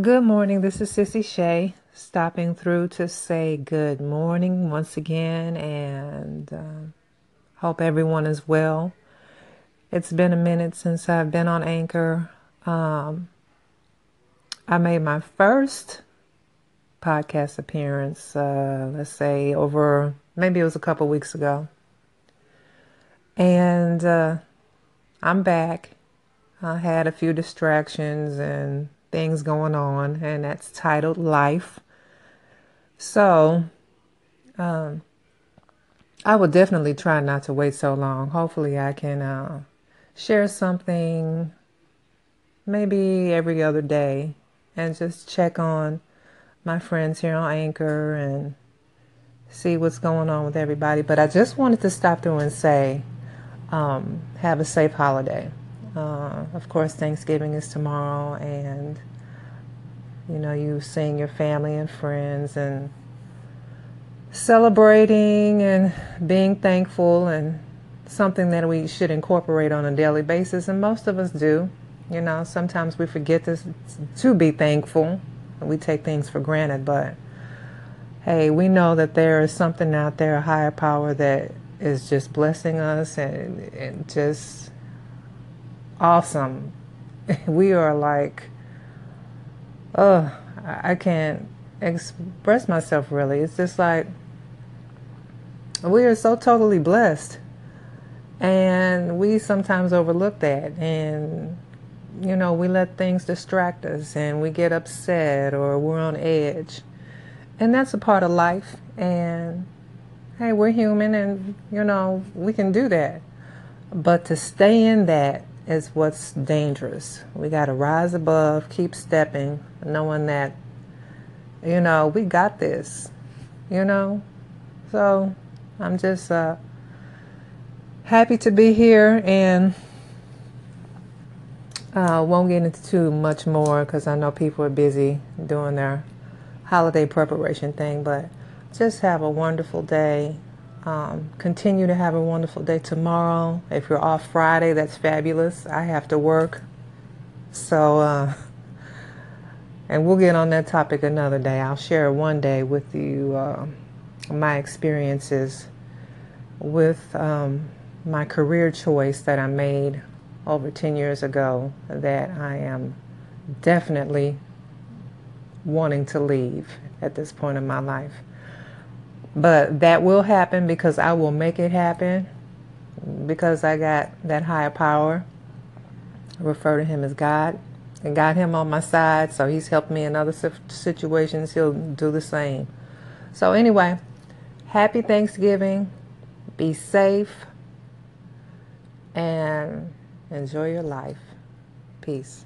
Good morning. This is Sissy Shay stopping through to say good morning once again and uh, hope everyone is well. It's been a minute since I've been on Anchor. Um, I made my first podcast appearance, uh, let's say over maybe it was a couple weeks ago. And uh, I'm back. I had a few distractions and things going on, and that's titled Life. So, um, I will definitely try not to wait so long. Hopefully, I can uh, share something maybe every other day and just check on my friends here on Anchor and see what's going on with everybody. But I just wanted to stop through and say, um, have a safe holiday. Uh, of course, Thanksgiving is tomorrow, and you know, you seeing your family and friends and celebrating and being thankful and something that we should incorporate on a daily basis, and most of us do. You know, sometimes we forget to, to be thankful. And we take things for granted, but hey, we know that there is something out there, a higher power that is just blessing us and, and just awesome. We are like, oh, I can't express myself really. It's just like we are so totally blessed. And we sometimes overlook that. And, you know, we let things distract us and we get upset or we're on edge. And that's a part of life. And hey, we're human and, you know, we can do that. But to stay in that is what's dangerous. We got to rise above, keep stepping, knowing that, you know, we got this, you know? So I'm just uh, happy to be here and uh, won't get into too much more because I know people are busy doing their holiday preparation thing, but just have a wonderful day. Um, continue to have a wonderful day tomorrow. If you're off Friday, that's fabulous. I have to work. So, uh, and we'll get on that topic another day. I'll share one day with you uh, my experiences with um, my career choice that I made over 10 years ago that I am definitely wanting to leave at this point in my life. But that will happen because I will make it happen because I got that higher power. I refer to him as God. and got him on my side, so he's helped me in other situations. He'll do the same. So, anyway, happy Thanksgiving. Be safe and enjoy your life. Peace.